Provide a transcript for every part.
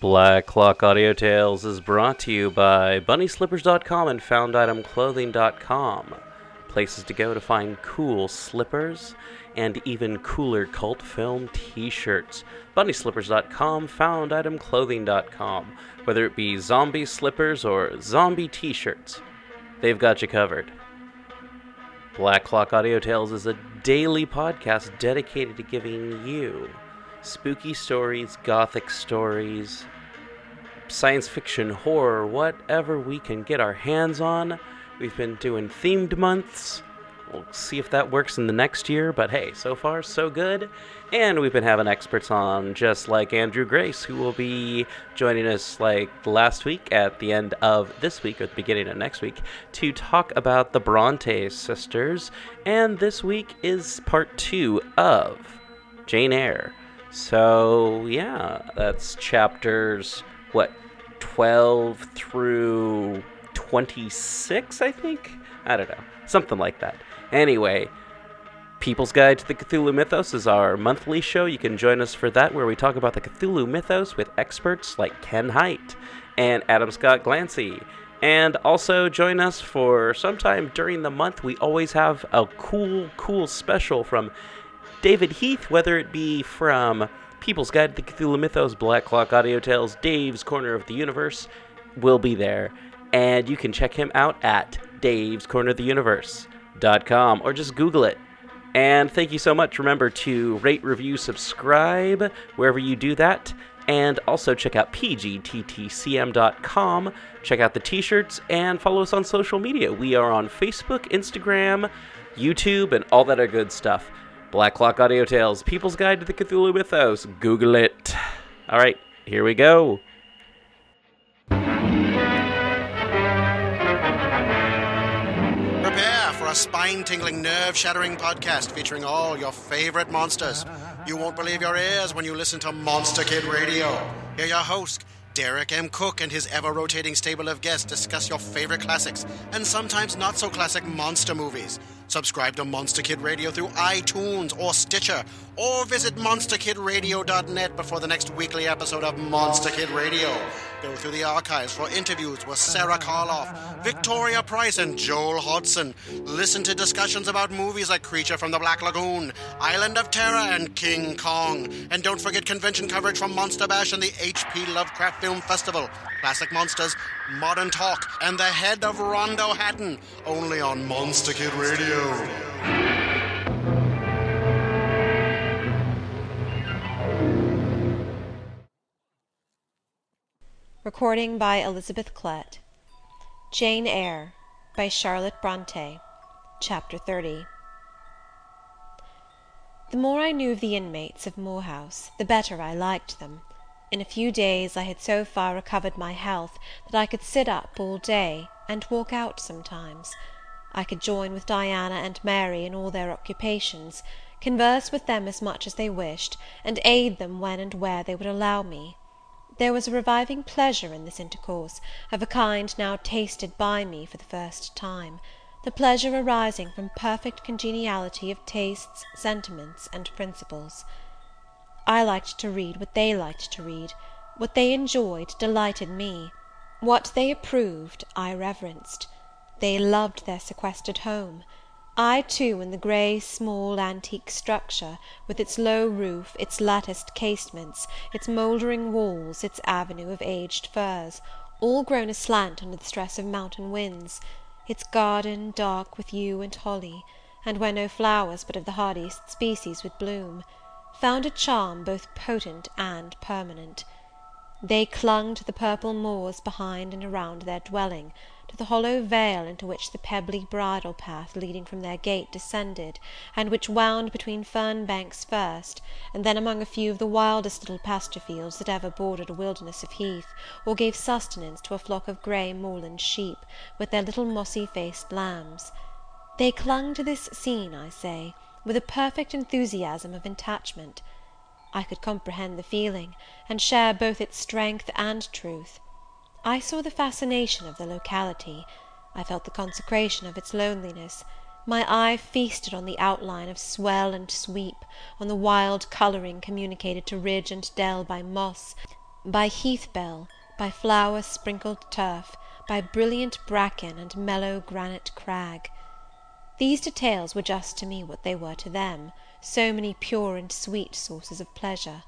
Black Clock Audio Tales is brought to you by BunnySlippers.com and FoundItemClothing.com. Places to go to find cool slippers and even cooler cult film t shirts. BunnySlippers.com, FoundItemClothing.com. Whether it be zombie slippers or zombie t shirts, they've got you covered. Black Clock Audio Tales is a daily podcast dedicated to giving you spooky stories, gothic stories, science fiction, horror, whatever we can get our hands on. We've been doing themed months. We'll see if that works in the next year, but hey, so far so good. And we've been having experts on, just like Andrew Grace, who will be joining us like last week at the end of this week or the beginning of next week to talk about the Bronte sisters. And this week is part two of Jane Eyre. So, yeah, that's chapters, what, 12 through 26, I think? I don't know. Something like that. Anyway, People's Guide to the Cthulhu Mythos is our monthly show. You can join us for that, where we talk about the Cthulhu Mythos with experts like Ken Hite and Adam Scott Glancy. And also join us for sometime during the month. We always have a cool, cool special from David Heath, whether it be from People's Guide to the Cthulhu Mythos, Black Clock Audio Tales, Dave's Corner of the Universe, will be there. And you can check him out at Dave's Corner of the Universe.com or just Google it. And thank you so much. Remember to rate, review, subscribe wherever you do that. And also check out pgttcm.com. Check out the t shirts and follow us on social media. We are on Facebook, Instagram, YouTube, and all that good stuff. Black Clock Audio Tales, People's Guide to the Cthulhu Mythos. Google it. All right, here we go. Prepare for a spine tingling, nerve shattering podcast featuring all your favorite monsters. You won't believe your ears when you listen to Monster Kid Radio. Hear your host, Derek M. Koch, and his ever rotating stable of guests discuss your favorite classics and sometimes not so classic monster movies. Subscribe to Monster Kid Radio through iTunes or Stitcher, or visit monsterkidradio.net before the next weekly episode of Monster Kid Radio. Go through the archives for interviews with Sara Karloff, Victoria Price, and Joel Hodgson. Listen to discussions about movies like Creature from the Black Lagoon, Island of Terror, and King Kong. And don't forget convention coverage from Monster Bash and the H.P. Lovecraft Film Festival. Classic Monsters, Modern Talk, and the head of Rondo Hatton. Only on Monster Kid Radio. Recording by Elizabeth Klett. Jane Eyre by Charlotte Bronte. Chapter 30 The more I knew of the inmates of Moor House, the better I liked them. In a few days I had so far recovered my health that I could sit up all day, and walk out sometimes. I could join with Diana and Mary in all their occupations, converse with them as much as they wished, and aid them when and where they would allow me. There was a reviving pleasure in this intercourse, of a kind now tasted by me for the first time; the pleasure arising from perfect congeniality of tastes, sentiments, and principles. I liked to read what they liked to read; what they enjoyed delighted me; what they approved I reverenced. They loved their sequestered home. I too, in the grey, small, antique structure, with its low roof, its latticed casements, its mouldering walls, its avenue of aged firs, all grown aslant under the stress of mountain winds; its garden, dark with yew and holly, and where no flowers but of the hardiest species would bloom, found a charm both potent and permanent. They clung to the purple moors behind and around their dwelling to the hollow vale into which the pebbly bridle path leading from their gate descended, and which wound between fern banks first, and then among a few of the wildest little pasture fields that ever bordered a wilderness of heath, or gave sustenance to a flock of grey moorland sheep, with their little mossy faced lambs. They clung to this scene, I say, with a perfect enthusiasm of attachment. I could comprehend the feeling, and share both its strength and truth. I saw the fascination of the locality; I felt the consecration of its loneliness; my eye feasted on the outline of swell and sweep, on the wild colouring communicated to ridge and dell by moss, by heath bell, by flower sprinkled turf, by brilliant bracken, and mellow granite crag. These details were just to me what they were to them, so many pure and sweet sources of pleasure.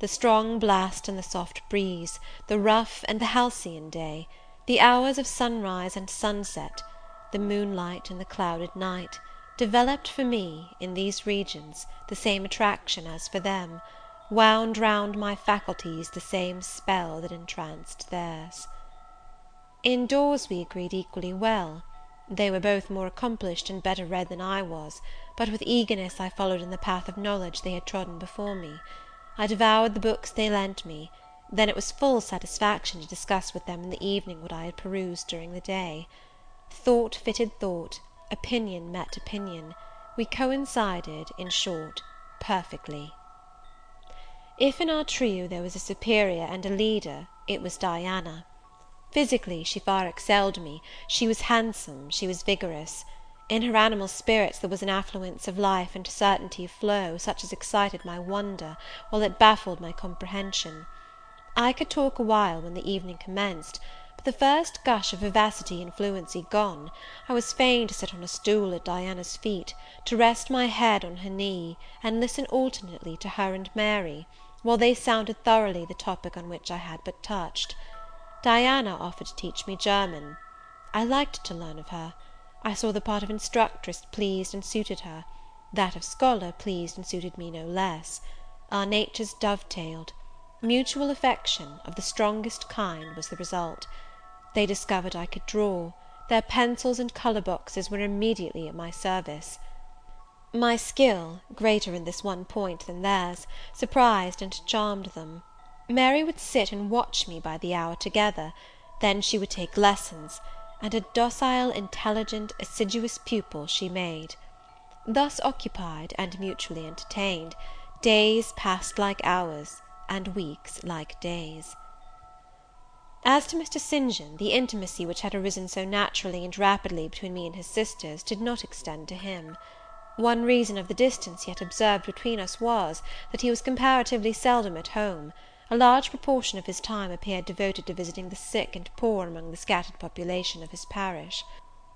The strong blast and the soft breeze, the rough and the halcyon day, the hours of sunrise and sunset, the moonlight and the clouded night, developed for me, in these regions, the same attraction as for them, wound round my faculties the same spell that entranced theirs. In doors we agreed equally well. They were both more accomplished and better read than I was, but with eagerness I followed in the path of knowledge they had trodden before me. I devoured the books they lent me; then it was full satisfaction to discuss with them in the evening what I had perused during the day. Thought fitted thought, opinion met opinion; we coincided, in short, perfectly. If in our trio there was a superior and a leader, it was Diana. Physically she far excelled me; she was handsome, she was vigorous. In her animal spirits there was an affluence of life and certainty of flow, such as excited my wonder, while it baffled my comprehension. I could talk a while when the evening commenced; but the first gush of vivacity and fluency gone, I was fain to sit on a stool at Diana's feet, to rest my head on her knee, and listen alternately to her and Mary, while they sounded thoroughly the topic on which I had but touched. Diana offered to teach me German. I liked to learn of her. I saw the part of instructress pleased and suited her; that of scholar pleased and suited me no less. Our natures dovetailed. Mutual affection, of the strongest kind, was the result. They discovered I could draw; their pencils and colour boxes were immediately at my service. My skill, greater in this one point than theirs, surprised and charmed them. Mary would sit and watch me by the hour together; then she would take lessons and a docile, intelligent, assiduous pupil she made. Thus occupied, and mutually entertained, days passed like hours, and weeks like days. As to Mr. St. John, the intimacy which had arisen so naturally and rapidly between me and his sisters, did not extend to him. One reason of the distance yet observed between us was, that he was comparatively seldom at home a large proportion of his time appeared devoted to visiting the sick and poor among the scattered population of his parish.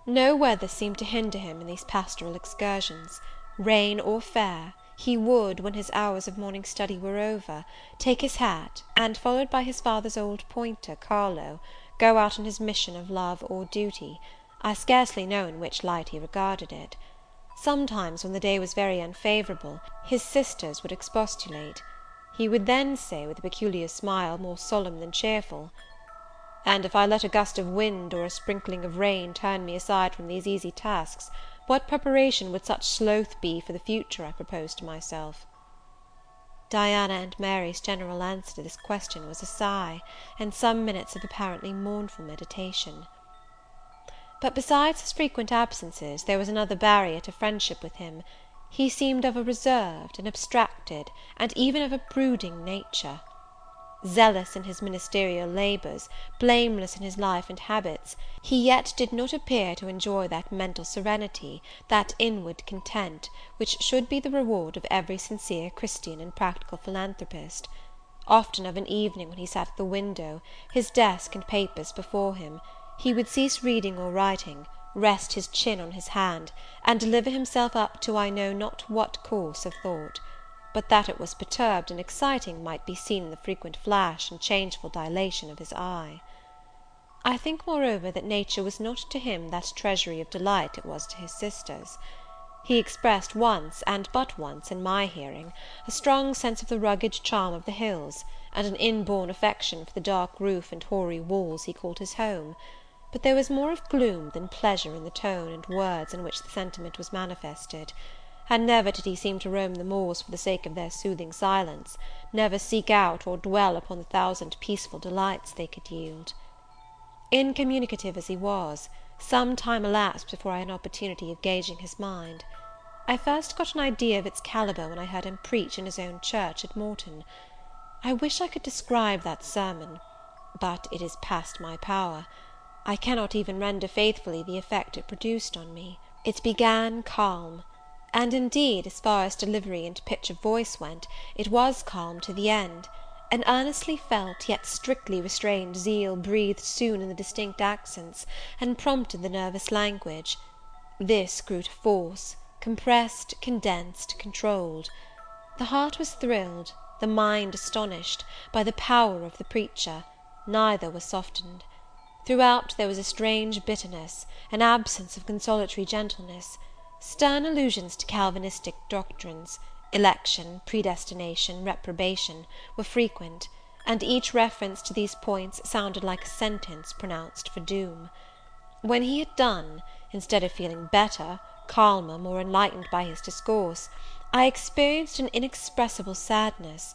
No weather seemed to hinder him in these pastoral excursions; rain or fair, he would, when his hours of morning study were over, take his hat, and, followed by his father's old pointer, Carlo, go out on his mission of love or duty, I scarcely know in which light he regarded it. Sometimes, when the day was very unfavourable, his sisters would expostulate. He would then say, with a peculiar smile, more solemn than cheerful, "And if I let a gust of wind, or a sprinkling of rain, turn me aside from these easy tasks, what preparation would such sloth be for the future I propose to myself?" Diana and Mary's general answer to this question was a sigh, and some minutes of apparently mournful meditation. But besides his frequent absences, there was another barrier to friendship with him. He seemed of a reserved, an abstracted, and even of a brooding nature. Zealous in his ministerial labours, blameless in his life and habits, he yet did not appear to enjoy that mental serenity, that inward content, which should be the reward of every sincere Christian and practical philanthropist. Often of an evening, when he sat at the window, his desk and papers before him, he would cease reading or writing rest his chin on his hand, and deliver himself up to I know not what course of thought; but that it was perturbed and exciting might be seen in the frequent flash and changeful dilation of his eye. I think, moreover, that nature was not to him that treasury of delight it was to his sisters. He expressed once, and but once, in my hearing, a strong sense of the rugged charm of the hills, and an inborn affection for the dark roof and hoary walls he called his home but there was more of gloom than pleasure in the tone and words in which the sentiment was manifested; and never did he seem to roam the moors for the sake of their soothing silence, never seek out or dwell upon the thousand peaceful delights they could yield. Incommunicative as he was, some time elapsed before I had an opportunity of gauging his mind. I first got an idea of its calibre when I heard him preach in his own church at Morton. I wish I could describe that sermon, but it is past my power. I cannot even render faithfully the effect it produced on me. It began calm; and indeed, as far as delivery and pitch of voice went, it was calm to the end; An earnestly felt, yet strictly restrained zeal breathed soon in the distinct accents, and prompted the nervous language. This grew to force, compressed, condensed, controlled. The heart was thrilled, the mind astonished, by the power of the preacher; neither was softened. Throughout there was a strange bitterness, an absence of consolatory gentleness. Stern allusions to Calvinistic doctrines, election, predestination, reprobation, were frequent; and each reference to these points sounded like a sentence pronounced for doom. When he had done, instead of feeling better, calmer, more enlightened by his discourse, I experienced an inexpressible sadness;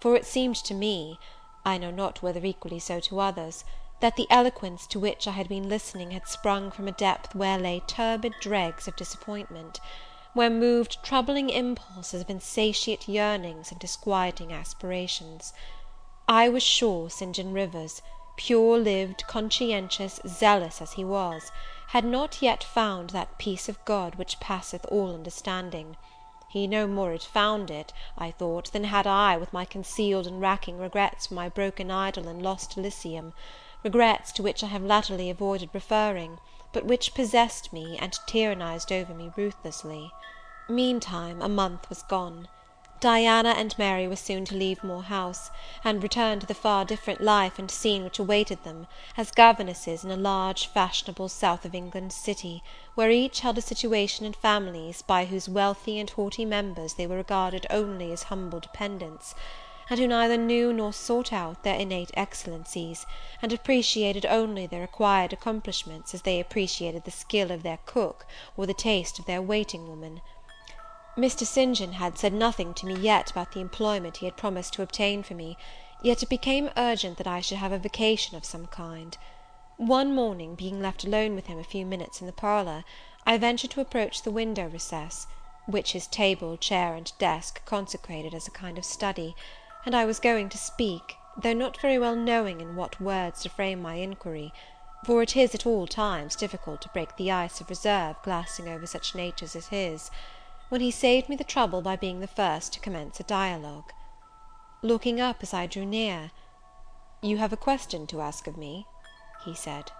for it seemed to me, I know not whether equally so to others, that the eloquence to which I had been listening had sprung from a depth where lay turbid dregs of disappointment; where moved troubling impulses of insatiate yearnings and disquieting aspirations. I was sure St. John Rivers, pure lived, conscientious, zealous as he was, had not yet found that peace of God which passeth all understanding. He no more had found it, I thought, than had I, with my concealed and racking regrets for my broken idol and lost Elysium regrets to which I have latterly avoided referring, but which possessed me, and tyrannized over me ruthlessly. Meantime, a month was gone. Diana and Mary were soon to leave Moor House, and return to the far different life and scene which awaited them, as governesses in a large, fashionable, south of England city, where each held a situation in families, by whose wealthy and haughty members they were regarded only as humble dependents and who neither knew nor sought out their innate excellencies, and appreciated only their acquired accomplishments as they appreciated the skill of their cook or the taste of their waiting woman. Mr. St. John had said nothing to me yet about the employment he had promised to obtain for me, yet it became urgent that I should have a vacation of some kind. One morning, being left alone with him a few minutes in the parlour, I ventured to approach the window recess, which his table, chair, and desk consecrated as a kind of study and I was going to speak, though not very well knowing in what words to frame my inquiry; for it is at all times difficult to break the ice of reserve glassing over such natures as his, when he saved me the trouble by being the first to commence a dialogue. Looking up as I drew near, "You have a question to ask of me?" he said.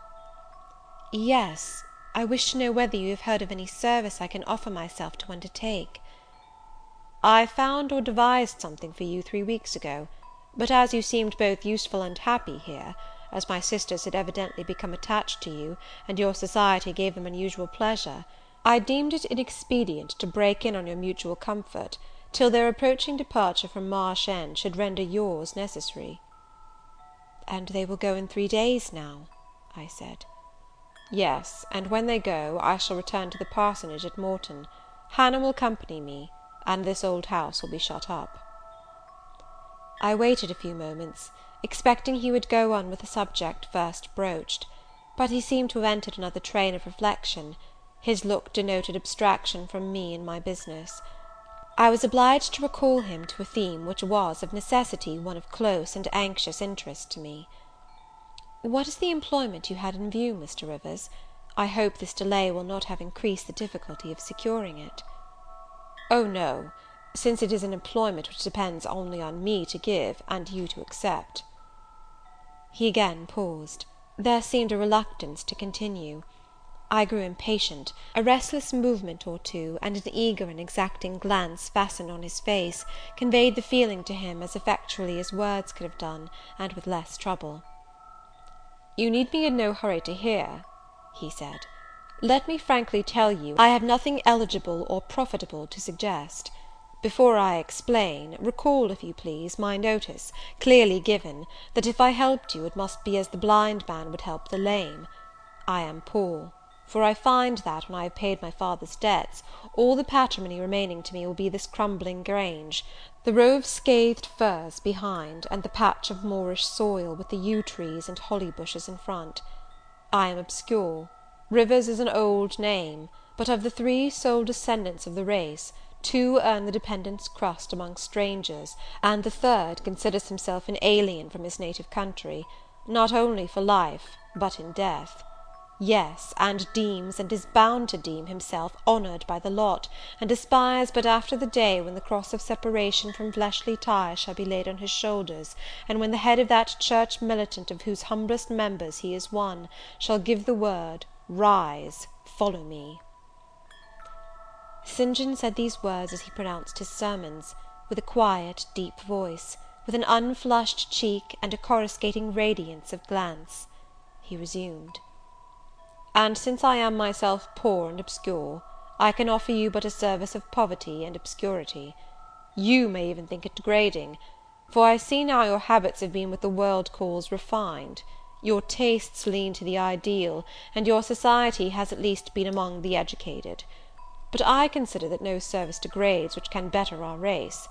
"Yes; I wish to know whether you have heard of any service I can offer myself to undertake." I found or devised something for you three weeks ago; but as you seemed both useful and happy here, as my sisters had evidently become attached to you, and your society gave them unusual pleasure, I deemed it inexpedient to break in on your mutual comfort, till their approaching departure from Marsh End should render yours necessary." "And they will go in three days now?" I said. "Yes; and when they go, I shall return to the parsonage at Morton. Hannah will accompany me and this old house will be shut up." I waited a few moments, expecting he would go on with the subject first broached; but he seemed to have entered another train of reflection; his look denoted abstraction from me and my business. I was obliged to recall him to a theme which was, of necessity, one of close and anxious interest to me. "What is the employment you had in view, Mr. Rivers? I hope this delay will not have increased the difficulty of securing it." "Oh, no; since it is an employment which depends only on me to give, and you to accept." He again paused. There seemed a reluctance to continue. I grew impatient; a restless movement or two, and an eager and exacting glance fastened on his face, conveyed the feeling to him as effectually as words could have done, and with less trouble. "You need be in no hurry to hear," he said. Let me frankly tell you, I have nothing eligible or profitable to suggest. Before I explain, recall, if you please, my notice, clearly given, that if I helped you, it must be as the blind man would help the lame. I am poor; for I find that, when I have paid my father's debts, all the patrimony remaining to me will be this crumbling Grange, the row of scathed firs behind, and the patch of moorish soil, with the yew trees and holly bushes in front. I am obscure. Rivers is an old name; but of the three sole descendants of the race, two earn the dependent's crust among strangers, and the third considers himself an alien from his native country, not only for life, but in death. yes, and deems, and is bound to deem, himself honoured by the lot, and aspires but after the day when the cross of separation from fleshly ties shall be laid on his shoulders, and when the head of that church militant of whose humblest members he is one, shall give the word, Rise, follow me. St. John said these words as he pronounced his sermons, with a quiet, deep voice, with an unflushed cheek, and a coruscating radiance of glance. He resumed. And since I am myself poor and obscure, I can offer you but a service of poverty and obscurity. You may even think it degrading; for I see now your habits have been what the world calls refined; your tastes lean to the ideal, and your society has at least been among the educated. But I consider that no service degrades which can better our race.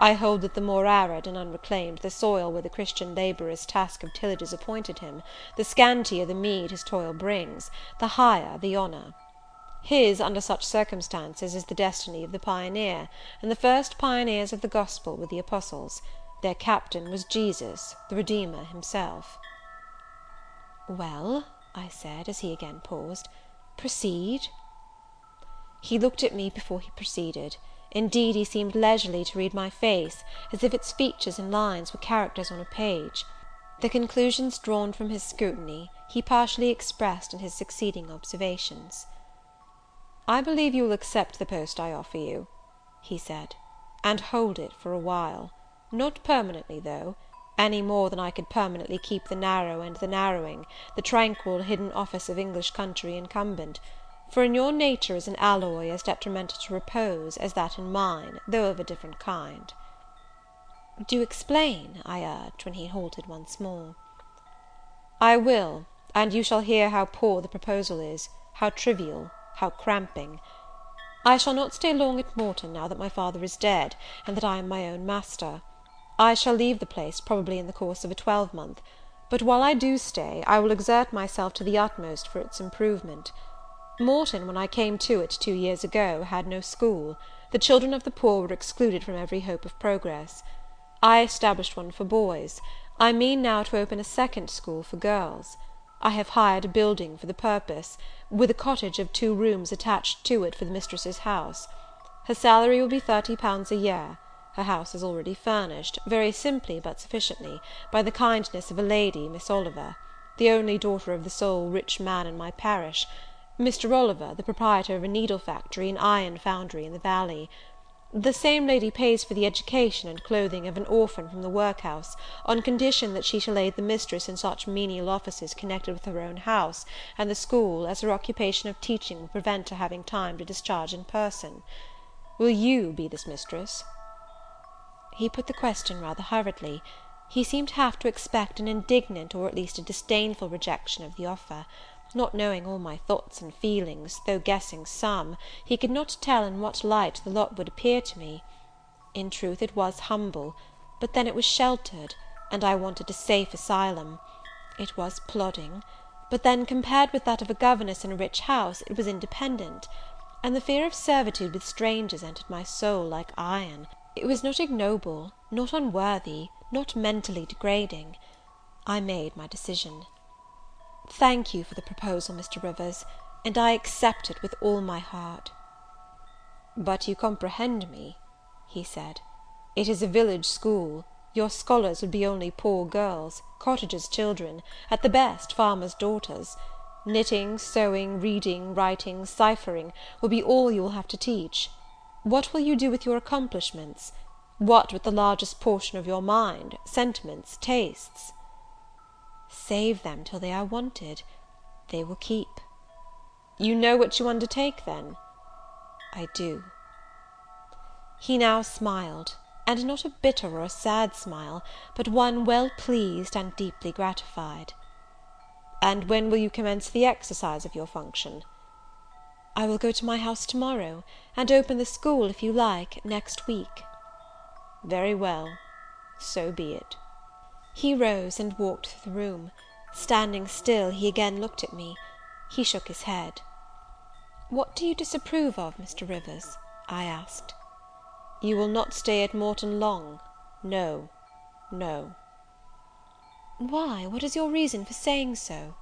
I hold that the more arid and unreclaimed the soil where the Christian labourer's task of tillage is appointed him, the scantier the meed his toil brings, the higher the honour. His, under such circumstances, is the destiny of the pioneer, and the first pioneers of the gospel were the apostles; their captain was Jesus, the Redeemer himself. "Well," I said, as he again paused, "proceed." He looked at me before he proceeded. Indeed, he seemed leisurely to read my face, as if its features and lines were characters on a page. The conclusions drawn from his scrutiny, he partially expressed in his succeeding observations. "I believe you will accept the post I offer you," he said, "and hold it for a while; not permanently, though, any more than I could permanently keep the narrow and the narrowing, the tranquil hidden office of English country incumbent for in your nature is an alloy as detrimental to repose as that in mine, though of a different kind." "Do explain," I urged, when he halted once more. "I will, and you shall hear how poor the proposal is, how trivial, how cramping. I shall not stay long at Morton now that my father is dead, and that I am my own master. I shall leave the place probably in the course of a twelvemonth; but while I do stay, I will exert myself to the utmost for its improvement. Morton, when I came to it two years ago, had no school; the children of the poor were excluded from every hope of progress. I established one for boys; I mean now to open a second school for girls. I have hired a building for the purpose, with a cottage of two rooms attached to it for the mistress's house. Her salary will be thirty pounds a year. Her house is already furnished, very simply but sufficiently, by the kindness of a lady, Miss Oliver, the only daughter of the sole rich man in my parish. Mr. Oliver, the proprietor of a needle factory and iron foundry in the valley. The same lady pays for the education and clothing of an orphan from the workhouse, on condition that she shall aid the mistress in such menial offices connected with her own house and the school as her occupation of teaching will prevent her having time to discharge in person. Will you be this mistress?" He put the question rather hurriedly; he seemed half to expect an indignant, or at least a disdainful rejection of the offer. Not knowing all my thoughts and feelings, though guessing some, he could not tell in what light the lot would appear to me. In truth it was humble, but then it was sheltered, and I wanted a safe asylum. It was plodding, but then, compared with that of a governess in a rich house, it was independent; and the fear of servitude with strangers entered my soul like iron. It was not ignoble, not unworthy, not mentally degrading. I made my decision. Thank you for the proposal, Mr. Rivers, and I accept it with all my heart." "But you comprehend me," he said, "it is a village school; your scholars would be only poor girls, cottagers' children, at the best farmers' daughters; knitting, sewing, reading, writing, ciphering, will be all you will have to teach. What will you do with your accomplishments? What with the largest portion of your mind, sentiments, tastes? Save them till they are wanted. They will keep. You know what you undertake, then? I do. He now smiled, and not a bitter or a sad smile, but one well pleased and deeply gratified. And when will you commence the exercise of your function? I will go to my house to morrow, and open the school, if you like, next week. Very well, so be it. He rose and walked through the room. Standing still, he again looked at me. He shook his head. "What do you disapprove of, Mr. Rivers?" I asked. "You will not stay at Morton long? No, no." "Why, what is your reason for saying so?"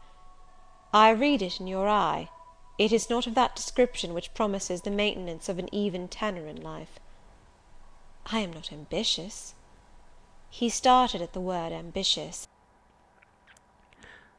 I read it in your eye. It is not of that description which promises the maintenance of an even tenor in life." "I am not ambitious." He started at the word ambitious.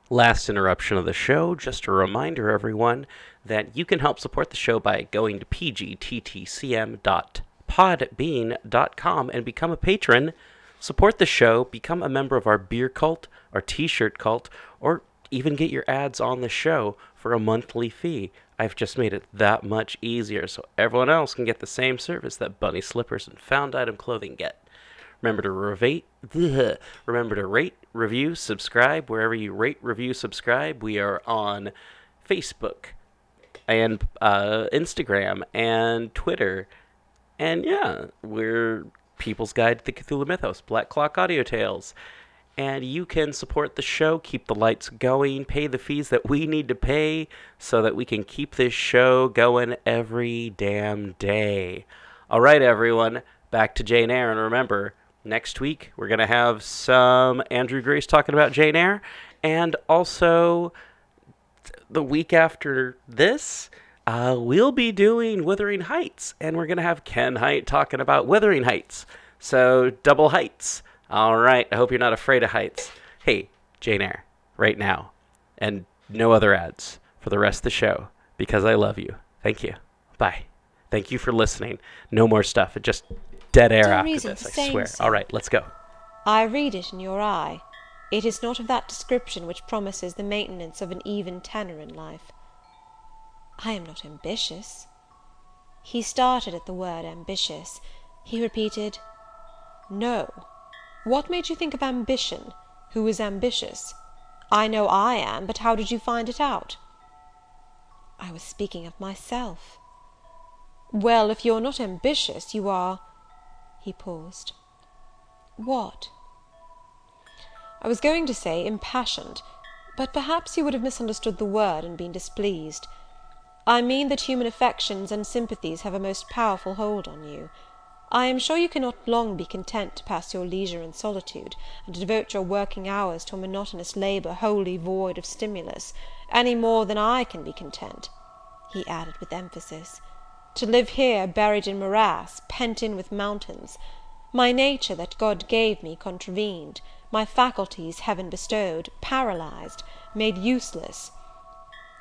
Last interruption of the show. Just a reminder, everyone, that you can help support the show by going to pgttcm.podbean.com and become a patron. Support the show, become a member of our beer cult, our t shirt cult, or even get your ads on the show for a monthly fee. I've just made it that much easier so everyone else can get the same service that Bunny Slippers and Found Item Clothing get. Remember to rate, remember to rate, review, subscribe wherever you rate, review, subscribe. We are on Facebook and uh, Instagram and Twitter, and yeah, we're People's Guide to the Cthulhu Mythos, Black Clock Audio Tales. And you can support the show, keep the lights going, pay the fees that we need to pay so that we can keep this show going every damn day. All right, everyone, back to Jane Eyre. And remember, next week we're going to have some Andrew Grace talking about Jane Eyre. And also, the week after this, uh, we'll be doing Wuthering Heights, and we're going to have Ken Hite talking about Wuthering Heights. So, double heights. All right. I hope you're not afraid of heights. Hey, Jane Eyre, right now, and no other ads for the rest of the show because I love you. Thank you. Bye. Thank you for listening. No more stuff. It just dead air after reason this, I swear. so. All right, let's go. I read it in your eye. It is not of that description which promises the maintenance of an even tenor in life. I am not ambitious. He started at the word ambitious. He repeated, "No. What made you think of ambition? Who is ambitious? I know I am, but how did you find it out?" "I was speaking of myself." "Well, if you're not ambitious, you are He paused. "What?" "I was going to say impassioned; but perhaps you would have misunderstood the word and been displeased. I mean that human affections and sympathies have a most powerful hold on you. I am sure you cannot long be content to pass your leisure in solitude, and to devote your working hours to a monotonous labour wholly void of stimulus, any more than I can be content," he added with emphasis, "to live here buried in morass, pent in with mountains. My nature, that God gave me, contravened; my faculties, heaven bestowed, paralyzed, made useless.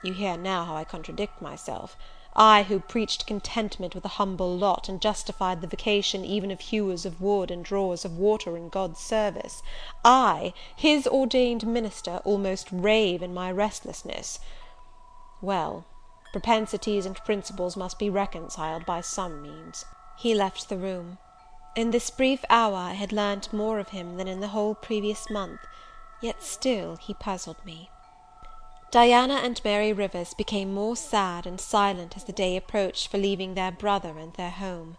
You hear now how I contradict myself. I, who preached contentment with a humble lot, and justified the vocation even of hewers of wood and drawers of water in God's service, I, his ordained minister, almost rave in my restlessness. Well, propensities and principles must be reconciled by some means." He left the room. In this brief hour I had learnt more of him than in the whole previous month, yet still he puzzled me. Diana and Mary Rivers became more sad and silent as the day approached for leaving their brother and their home.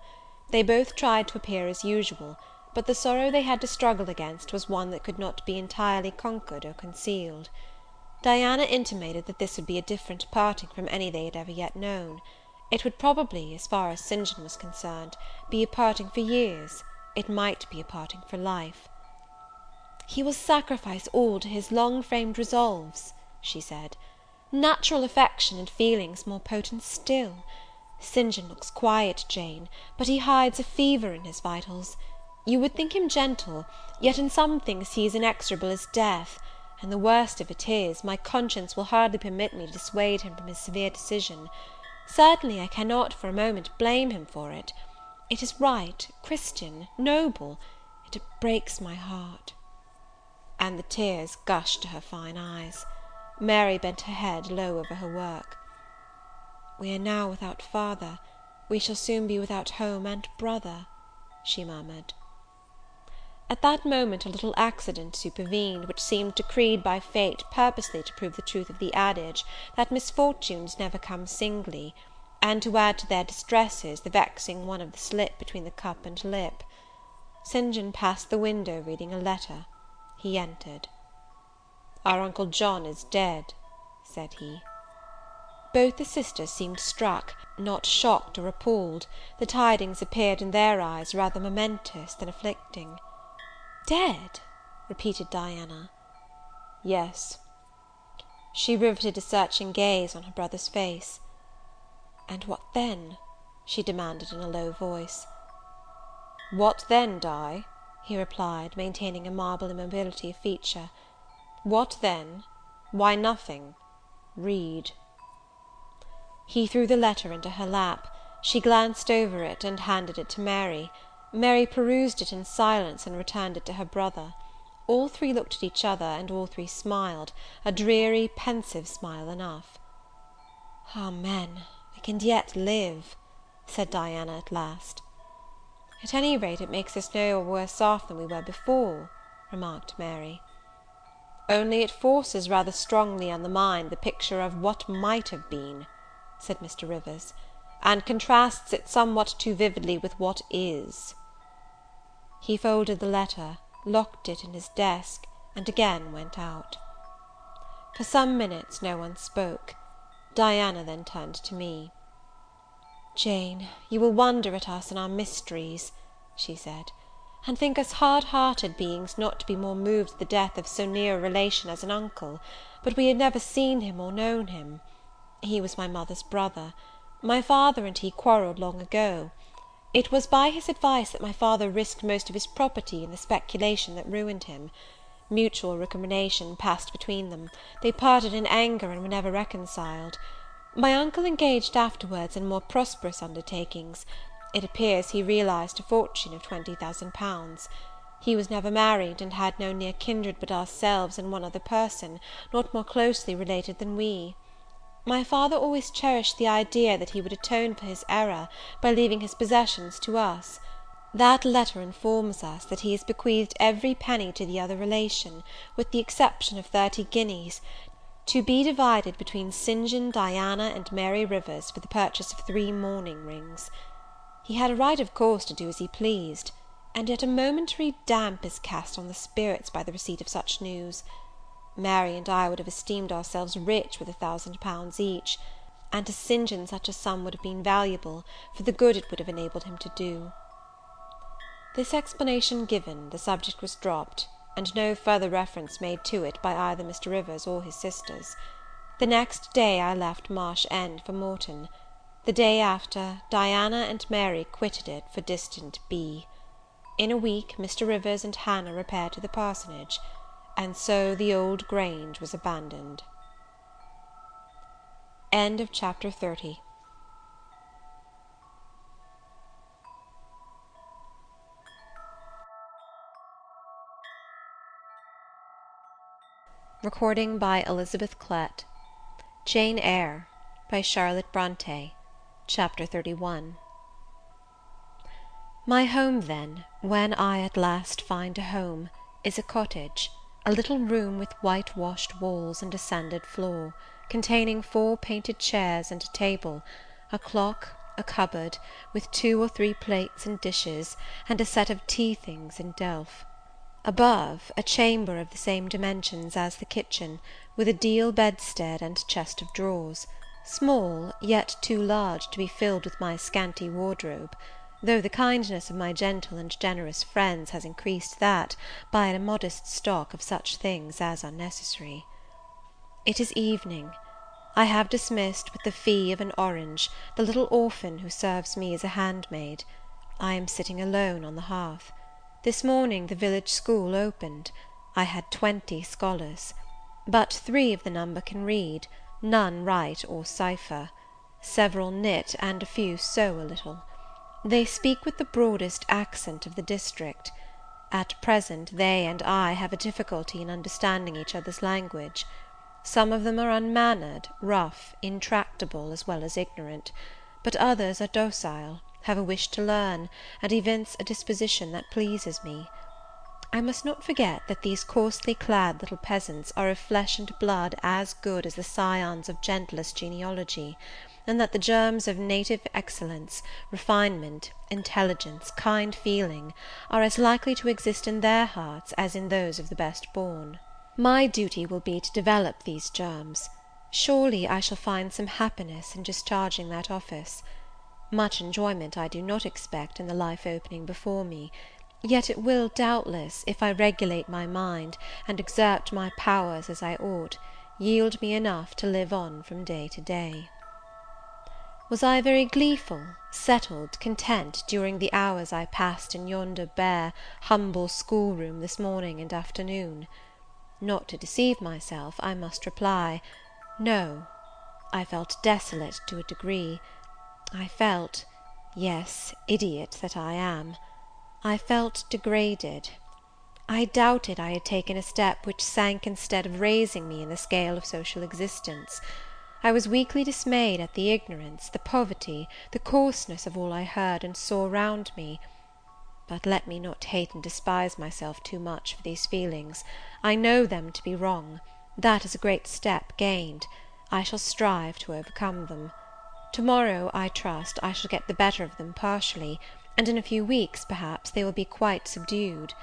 They both tried to appear as usual, but the sorrow they had to struggle against was one that could not be entirely conquered or concealed. Diana intimated that this would be a different parting from any they had ever yet known. It would probably, as far as St. John was concerned, be a parting for years; it might be a parting for life. "He will sacrifice all to his long framed resolves," she said; "natural affection and feelings more potent still. St. John looks quiet, Jane, but he hides a fever in his vitals. You would think him gentle, yet in some things he is inexorable as death; and the worst of it is, my conscience will hardly permit me to dissuade him from his severe decision. Certainly I cannot for a moment blame him for it. It is right, Christian, noble, it breaks my heart." And the tears gushed to her fine eyes. Mary bent her head low over her work. "We are now without father, we shall soon be without home and brother," she murmured. At that moment a little accident supervened, which seemed decreed by fate purposely to prove the truth of the adage, that misfortunes never come singly, and to add to their distresses the vexing one of the slip between the cup and lip. St. John passed the window reading a letter. He entered. "Our uncle John is dead," said he. Both the sisters seemed struck, not shocked or appalled; the tidings appeared in their eyes rather momentous than afflicting. "Dead!" repeated Diana. "Yes." She riveted a searching gaze on her brother's face. "And what then?" she demanded in a low voice. "What then, Di?" he replied, maintaining a marble immobility of feature. "What then? Why, nothing. Read." He threw the letter into her lap. She glanced over it, and handed it to Mary. Mary perused it in silence, and returned it to her brother. All three looked at each other, and all three smiled, a dreary, pensive smile enough. "Amen! I can yet live," said Diana at last. "At any rate, it makes us no worse off than we were before," remarked Mary. "Only it forces rather strongly on the mind the picture of what might have been," said Mr. Rivers, "and contrasts it somewhat too vividly with what is." He folded the letter locked it in his desk, and again went out. For some minutes no one spoke. Diana then turned to me. "Jane, you will wonder at us and our mysteries," she said, "and think us hard hearted beings not to be more moved at the death of so near a relation as an uncle; but we had never seen him or known him. He was my mother's brother. My father and he quarrelled long ago. It was by his advice that my father risked most of his property in the speculation that ruined him. Mutual recrimination passed between them; they parted in anger, and were never reconciled. My uncle engaged afterwards in more prosperous undertakings; it appears he realized a fortune of twenty thousand pounds. He was never married, and had no near kindred but ourselves and one other person, not more closely related than we. My father always cherished the idea that he would atone for his error, by leaving his possessions to us. That letter informs us, that he has bequeathed every penny to the other relation, with the exception of thirty guineas, to be divided between St. John, Diana, and Mary Rivers, for the purchase of three mourning rings. He had a right, of course, to do as he pleased; and yet a momentary damp is cast on the spirits by the receipt of such news. Mary and I would have esteemed ourselves rich with a thousand pounds each; and to St. John such a sum would have been valuable, for the good it would have enabled him to do. This explanation given, the subject was dropped, and no further reference made to it by either Mr. Rivers or his sisters. The next day I left Marsh End for Morton. The day after, Diana and Mary quitted it for distant B. In a week, Mr. Rivers and Hannah repaired to the parsonage and so the old Grange was abandoned. End of chapter 30 Recording by Elizabeth Klett Jane Eyre by Charlotte Bronte Chapter 31 My home, then, when I at last find a home, is a cottage a little room with whitewashed walls and a sanded floor, containing four painted chairs and a table, a clock, a cupboard, with two or three plates and dishes, and a set of tea things in delf. Above, a chamber of the same dimensions as the kitchen, with a deal bedstead and chest of drawers, small, yet too large to be filled with my scanty wardrobe though the kindness of my gentle and generous friends has increased that, by a modest stock of such things as are necessary. It is evening. I have dismissed, with the fee of an orange, the little orphan who serves me as a handmaid. I am sitting alone on the hearth. This morning the village school opened. I had twenty scholars. But three of the number can read, none write or cipher. Several knit, and a few sew a little. They speak with the broadest accent of the district. At present they and I have a difficulty in understanding each other's language. Some of them are unmannered, rough, intractable, as well as ignorant; but others are docile, have a wish to learn, and evince a disposition that pleases me. I must not forget that these coarsely clad little peasants are of flesh and blood as good as the scions of gentlest genealogy and that the germs of native excellence, refinement, intelligence, kind feeling, are as likely to exist in their hearts as in those of the best born. My duty will be to develop these germs. Surely I shall find some happiness in discharging that office. Much enjoyment I do not expect in the life opening before me; yet it will, doubtless, if I regulate my mind, and exert my powers as I ought, yield me enough to live on from day to day. Was I very gleeful, settled, content, during the hours I passed in yonder bare, humble school room this morning and afternoon? Not to deceive myself, I must reply, no. I felt desolate to a degree. I felt yes, idiot that I am I felt degraded. I doubted I had taken a step which sank instead of raising me in the scale of social existence. I was weakly dismayed at the ignorance, the poverty, the coarseness of all I heard and saw round me. But let me not hate and despise myself too much for these feelings. I know them to be wrong; that is a great step gained. I shall strive to overcome them. To morrow, I trust, I shall get the better of them partially, and in a few weeks, perhaps, they will be quite subdued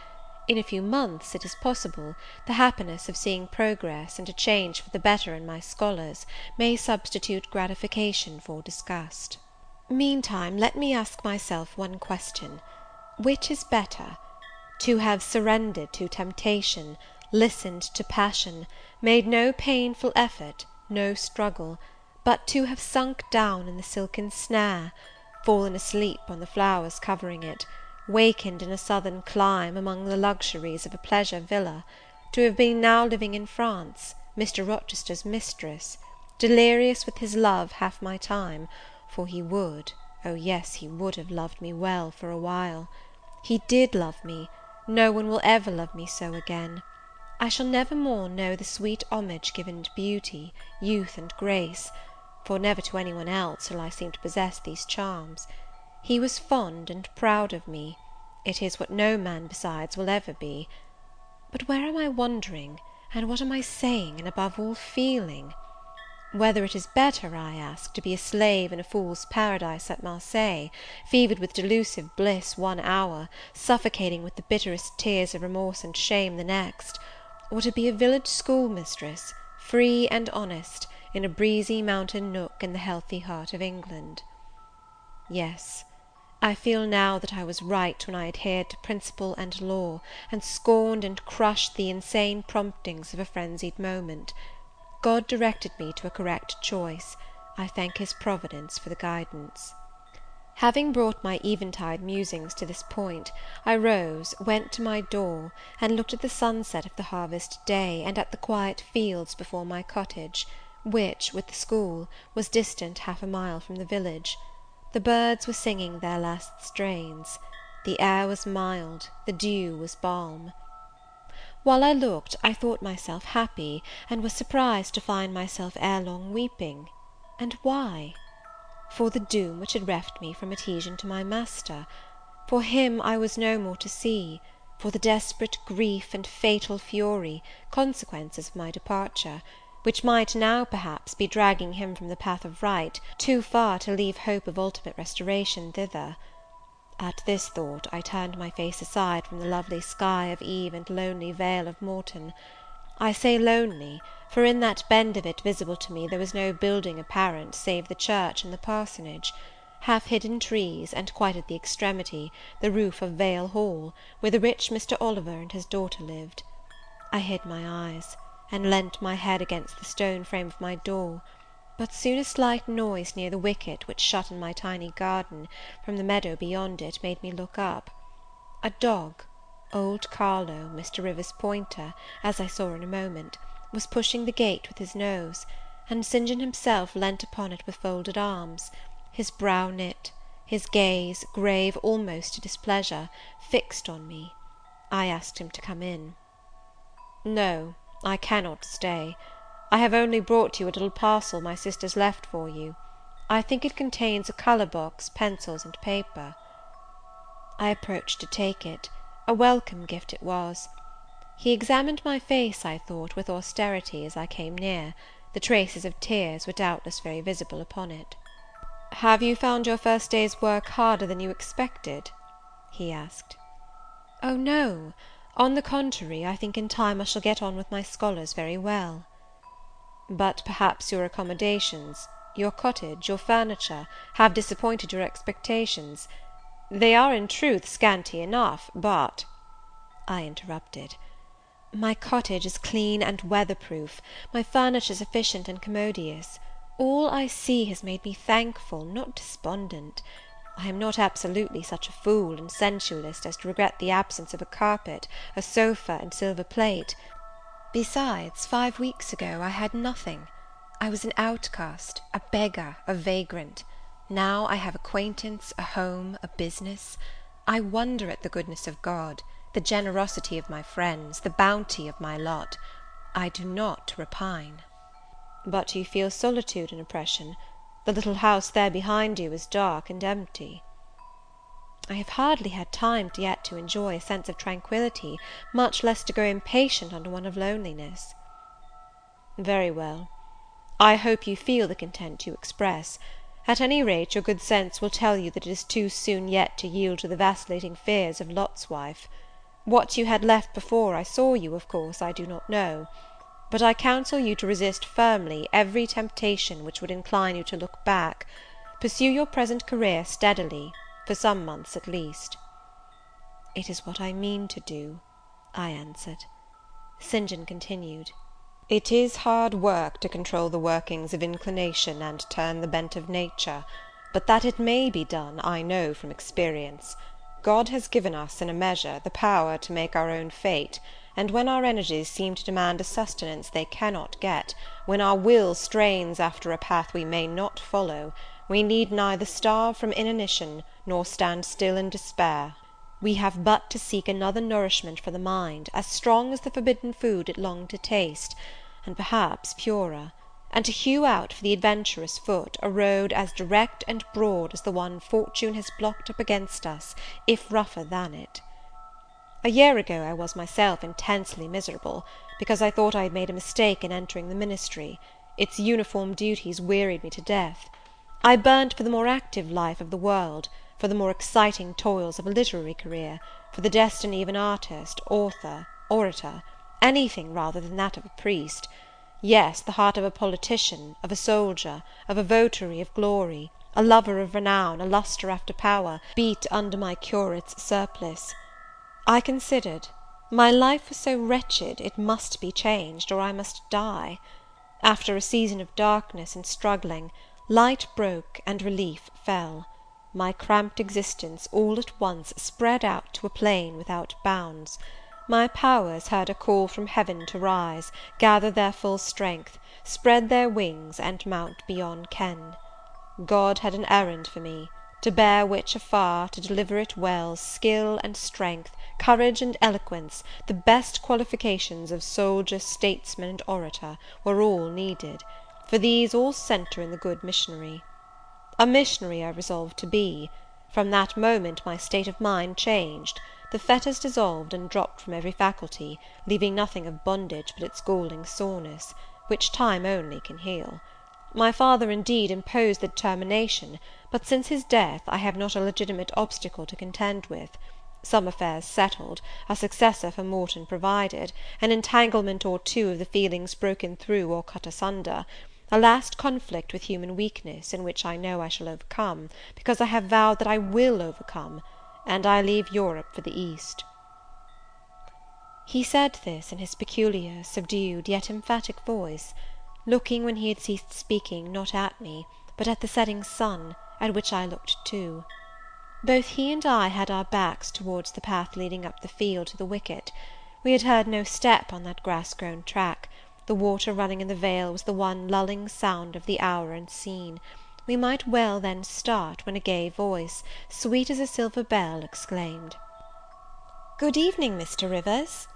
in a few months, it is possible, the happiness of seeing progress and a change for the better in my scholars may substitute gratification for disgust. Meantime, let me ask myself one question: which is better? to have surrendered to temptation, listened to passion, made no painful effort, no struggle, but to have sunk down in the silken snare, fallen asleep on the flowers covering it, wakened in a southern clime, among the luxuries of a pleasure villa; to have been now living in France, Mr. Rochester's mistress, delirious with his love half my time, for he would, oh yes, he would have loved me well for a while. He did love me; no one will ever love me so again. I shall never more know the sweet homage given to beauty, youth, and grace, for never to any one else shall I seem to possess these charms. He was fond and proud of me; it is what no man besides will ever be. But where am I wandering, and what am I saying, and above all feeling? Whether it is better, I ask, to be a slave in a fool's paradise at Marseilles, fevered with delusive bliss one hour, suffocating with the bitterest tears of remorse and shame the next, or to be a village schoolmistress, free and honest, in a breezy mountain nook in the healthy heart of England? Yes. I feel now that I was right when I adhered to principle and law, and scorned and crushed the insane promptings of a frenzied moment. God directed me to a correct choice; I thank his Providence for the guidance. Having brought my eventide musings to this point, I rose, went to my door, and looked at the sunset of the harvest day, and at the quiet fields before my cottage, which, with the school, was distant half a mile from the village. The birds were singing their last strains; the air was mild, the dew was balm. While I looked, I thought myself happy, and was surprised to find myself ere long weeping. And why? For the doom which had reft me from adhesion to my master; for him I was no more to see; for the desperate grief and fatal fury, consequences of my departure which might now, perhaps, be dragging him from the path of right, too far to leave hope of ultimate restoration thither. At this thought, I turned my face aside from the lovely sky of Eve and lonely vale of Morton. I say lonely, for in that bend of it visible to me there was no building apparent save the church and the parsonage; half hidden trees, and quite at the extremity, the roof of Vale Hall, where the rich Mr. Oliver and his daughter lived. I hid my eyes and leant my head against the stone frame of my door; but soon a slight noise near the wicket which shut in my tiny garden from the meadow beyond it made me look up. A dog, old Carlo, Mr. Rivers's pointer, as I saw in a moment, was pushing the gate with his nose, and St. John himself leant upon it with folded arms, his brow knit, his gaze, grave almost to displeasure, fixed on me. I asked him to come in. "No." I cannot stay. I have only brought you a little parcel my sisters left for you. I think it contains a colour box, pencils, and paper. I approached to take it; a welcome gift it was. He examined my face, I thought, with austerity, as I came near; the traces of tears were doubtless very visible upon it. "Have you found your first day's work harder than you expected?" he asked. "Oh, no! On the contrary, I think in time I shall get on with my scholars very well." "But perhaps your accommodations, your cottage, your furniture, have disappointed your expectations. They are, in truth, scanty enough, but I interrupted. My cottage is clean and weather proof, my furniture sufficient and commodious; all I see has made me thankful, not despondent. I am not absolutely such a fool and sensualist as to regret the absence of a carpet, a sofa, and silver plate. Besides, five weeks ago I had nothing. I was an outcast, a beggar, a vagrant. Now I have acquaintance, a home, a business. I wonder at the goodness of God, the generosity of my friends, the bounty of my lot. I do not repine. But you feel solitude and oppression? The little house there behind you is dark and empty. I have hardly had time yet to enjoy a sense of tranquillity, much less to grow impatient under one of loneliness. Very well. I hope you feel the content you express. At any rate, your good sense will tell you that it is too soon yet to yield to the vacillating fears of Lot's wife. What you had left before I saw you, of course I do not know; but I counsel you to resist firmly every temptation which would incline you to look back; pursue your present career steadily, for some months at least. "It is what I mean to do," I answered. St. John continued. It is hard work to control the workings of inclination and turn the bent of nature; but that it may be done, I know from experience. God has given us, in a measure, the power to make our own fate, and when our energies seem to demand a sustenance they cannot get, when our will strains after a path we may not follow, we need neither starve from inanition nor stand still in despair. We have but to seek another nourishment for the mind, as strong as the forbidden food it longed to taste, and perhaps purer; and to hew out for the adventurous foot a road as direct and broad as the one fortune has blocked up against us, if rougher than it. A year ago I was myself intensely miserable, because I thought I had made a mistake in entering the ministry; its uniform duties wearied me to death. I burned for the more active life of the world for the more exciting toils of a literary career, for the destiny of an artist, author, orator, anything rather than that of a priest; yes, the heart of a politician, of a soldier, of a votary of glory, a lover of renown, a lustre after power, beat under my curate's surplice. I considered; my life was so wretched, it must be changed, or I must die. After a season of darkness and struggling, light broke and relief fell my cramped existence all at once spread out to a plain without bounds; my powers heard a call from heaven to rise, gather their full strength, spread their wings, and mount beyond ken. God had an errand for me, to bear which afar, to deliver it well, skill and strength, courage and eloquence, the best qualifications of soldier, statesman, and orator, were all needed; for these all centre in the good missionary. A missionary I resolved to be. From that moment my state of mind changed; the fetters dissolved and dropped from every faculty, leaving nothing of bondage but its galling soreness, which time only can heal. My father, indeed, imposed the determination; but since his death, I have not a legitimate obstacle to contend with; some affairs settled, a successor for Morton provided, an entanglement or two of the feelings broken through or cut asunder a last conflict with human weakness, in which I know I shall overcome, because I have vowed that I will overcome, and I leave Europe for the East. He said this in his peculiar, subdued, yet emphatic voice, looking, when he had ceased speaking, not at me, but at the setting sun, at which I looked too. Both he and I had our backs towards the path leading up the field to the wicket. We had heard no step on that grass grown track the water running in the vale was the one lulling sound of the hour and scene; we might well then start, when a gay voice, sweet as a silver bell, exclaimed, "Good evening, Mr. Rivers!"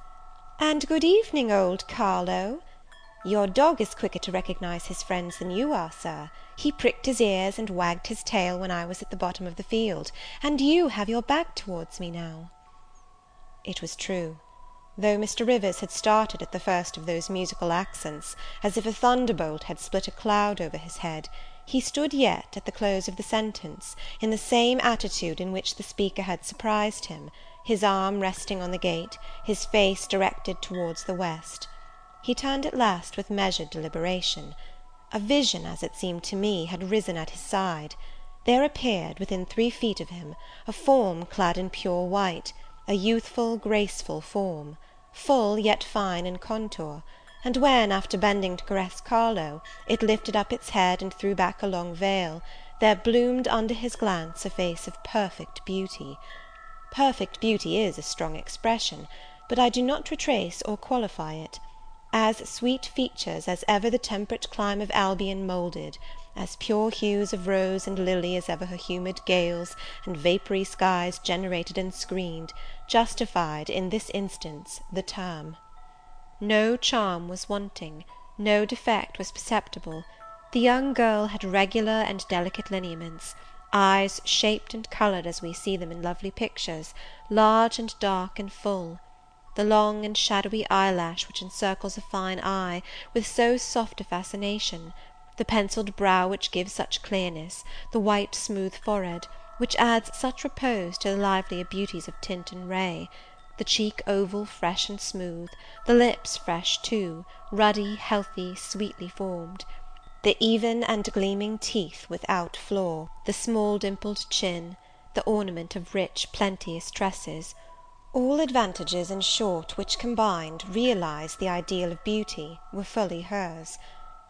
"And good evening, old Carlo! Your dog is quicker to recognise his friends than you are, Sir; he pricked his ears and wagged his tail when I was at the bottom of the field, and you have your back towards me now." It was true. Though Mr. Rivers had started at the first of those musical accents, as if a thunderbolt had split a cloud over his head, he stood yet, at the close of the sentence, in the same attitude in which the speaker had surprised him, his arm resting on the gate, his face directed towards the west. He turned at last with measured deliberation. A vision, as it seemed to me, had risen at his side. There appeared, within three feet of him, a form clad in pure white, a youthful, graceful form. full, yet fine in contour; and when, after bending to caress Carlo, it lifted up its head and threw back a long veil, there bloomed under his glance a face of perfect beauty. Perfect beauty is a strong expression, but I do not retrace or qualify it as sweet features as ever the temperate clime of Albion moulded, as pure hues of rose and lily as ever her humid gales and vapoury skies generated and screened, justified, in this instance, the term. No charm was wanting, no defect was perceptible; the young girl had regular and delicate lineaments, eyes shaped and coloured as we see them in lovely pictures, large and dark and full the long and shadowy eyelash which encircles a fine eye with so soft a fascination, the pencilled brow which gives such clearness, the white smooth forehead, which adds such repose to the livelier beauties of tint and ray; the cheek oval, fresh and smooth; the lips fresh too, ruddy, healthy, sweetly formed; the even and gleaming teeth without flaw; the small dimpled chin; the ornament of rich plenteous tresses all advantages, in short, which combined, realized the ideal of beauty, were fully hers.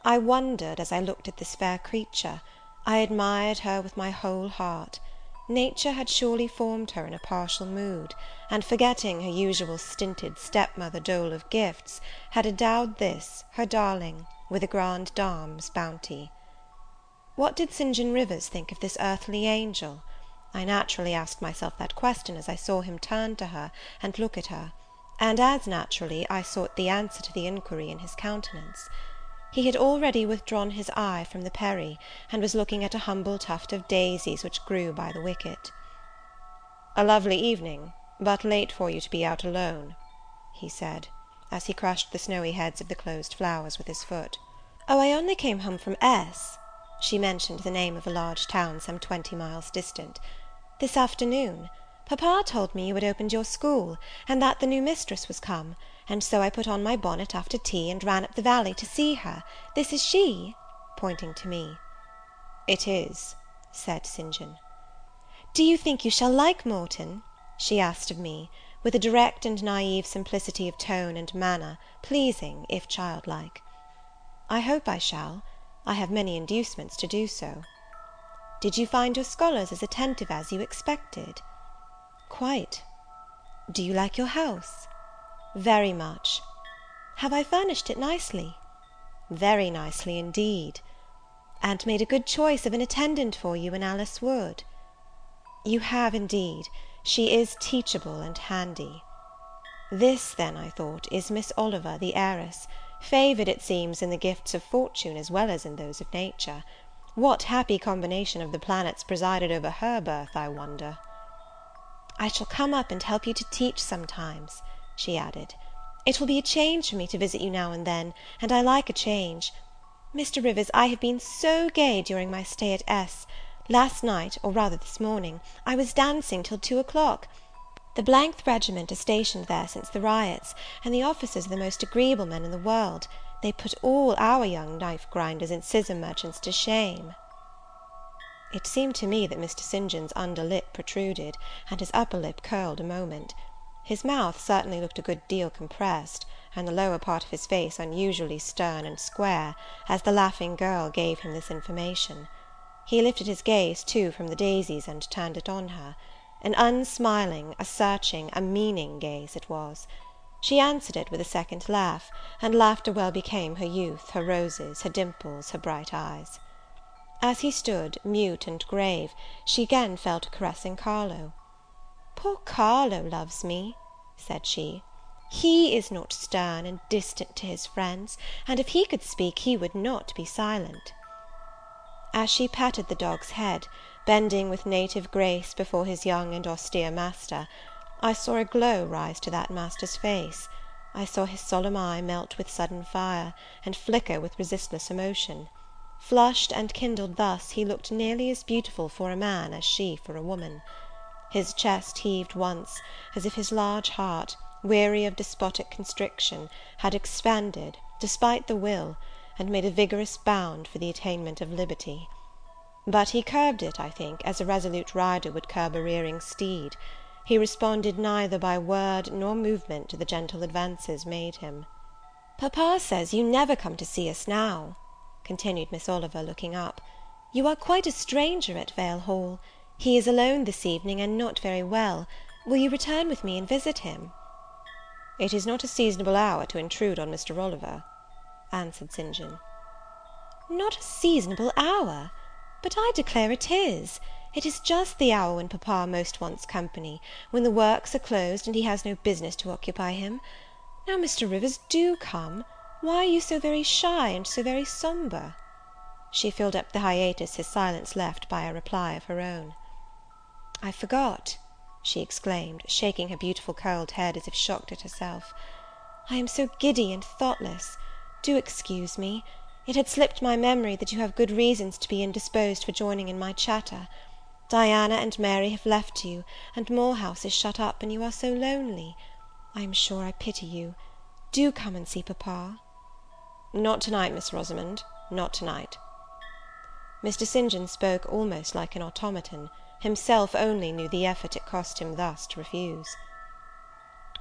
I wondered, as I looked at this fair creature; I admired her with my whole heart. Nature had surely formed her in a partial mood, and, forgetting her usual stinted step mother dole of gifts, had endowed this, her darling, with a grande dame's bounty. What did St. John Rivers think of this earthly angel? I naturally asked myself that question as I saw him turn to her and look at her; and as naturally I sought the answer to the inquiry in his countenance. He had already withdrawn his eye from the Peri, and was looking at a humble tuft of daisies which grew by the wicket. "A lovely evening, but late for you to be out alone," he said, as he crushed the snowy heads of the closed flowers with his foot. "O, I only came home from S she mentioned the name of a large town some twenty miles distant, "this afternoon. Papa told me you had opened your school, and that the new mistress was come; and so I put on my bonnet after tea, and ran up the valley to see her. This is she?" pointing to me. "It is," said St. John. "Do you think you shall like Morton?" she asked of me, with a direct and naive simplicity of tone and manner, pleasing, if childlike. "I hope I shall. I have many inducements to do so." "Did you find your scholars as attentive as you expected?" "Quite." "Do you like your house?" "Very much." "Have I furnished it nicely?" "Very nicely indeed." "And made a good choice of an attendant for you in Alice Wood?" "You have, indeed; she is teachable and handy." This, then, I thought, is Miss Oliver, the heiress favoured, it seems, in the gifts of fortune as well as in those of nature. What happy combination of the planets presided over her birth, I wonder? "I shall come up and help you to teach sometimes," she added. "It will be a change for me to visit you now and then, and I like a change. Mr. Rivers, I have been so gay during my stay at S. Last night, or rather this morning, I was dancing till two o'clock. The th regiment are stationed there since the riots, and the officers are the most agreeable men in the world; they put all our young knife grinders and scissor merchants to shame." It seemed to me that Mr. St. John's under lip protruded, and his upper lip curled a moment. His mouth certainly looked a good deal compressed, and the lower part of his face unusually stern and square, as the laughing girl gave him this information. He lifted his gaze, too, from the daisies, and turned it on her. An unsmiling, a searching, a meaning gaze it was. She answered it with a second laugh, and laughter well became her youth, her roses, her dimples, her bright eyes. As he stood, mute and grave, she again fell to caressing Carlo. "Poor Carlo loves me," said she; "he is not stern and distant to his friends, and if he could speak, he would not be silent." As she patted the dog's head, bending with native grace before his young and austere master, I saw a glow rise to that master's face; I saw his solemn eye melt with sudden fire, and flicker with resistless emotion. Flushed and kindled thus, he looked nearly as beautiful for a man as she for a woman. His chest heaved once, as if his large heart, weary of despotic constriction, had expanded, despite the will, and made a vigorous bound for the attainment of liberty. But he curbed it, I think, as a resolute rider would curb a rearing steed. He responded neither by word nor movement to the gentle advances made him. "Papa says you never come to see us now," continued Miss Oliver, looking up; "you are quite a stranger at Vale Hall. He is alone this evening, and not very well. Will you return with me and visit him?" "It is not a seasonable hour to intrude on Mr. Oliver," answered St. John. "Not a seasonable hour! But I declare it is. It is just the hour when papa most wants company; when the works are closed, and he has no business to occupy him. Now, Mr. Rivers, do come. Why are you so very shy, and so very sombre?" She filled up the hiatus his silence left by a reply of her own. "I forgot," she exclaimed, shaking her beautiful curled head as if shocked at herself, "I am so giddy and thoughtless! do excuse me! It had slipped my memory that you have good reasons to be indisposed for joining in my chatter. Diana and Mary have left you, and Moor House is shut up, and you are so lonely. I am sure I pity you. Do come and see papa." "Not to night, Miss Rosamond, not to night." Mr. St. John spoke almost like an automaton; himself only knew the effort it cost him thus to refuse.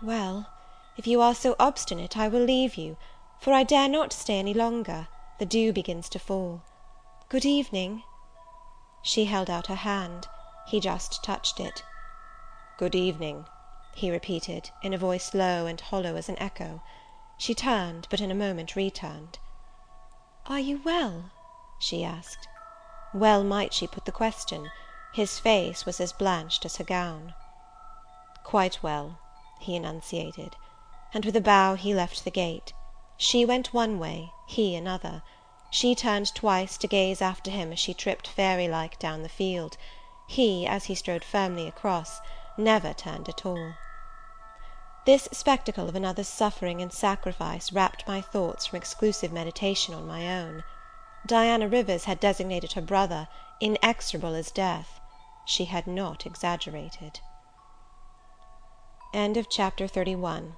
"Well, if you are so obstinate, I will leave you, for I dare not stay any longer; the dew begins to fall. Good evening." She held out her hand; he just touched it. "Good evening," he repeated, in a voice low and hollow as an echo. She turned, but in a moment returned. "Are you well?" she asked. Well might she put the question; his face was as blanched as her gown. "Quite well," he enunciated; and with a bow he left the gate. She went one way, he another. She turned twice to gaze after him as she tripped fairy like down the field; he, as he strode firmly across, never turned at all. This spectacle of another's suffering and sacrifice rapt my thoughts from exclusive meditation on my own. Diana Rivers had designated her brother inexorable as death; she had not exaggerated. CHAPTER XXXII.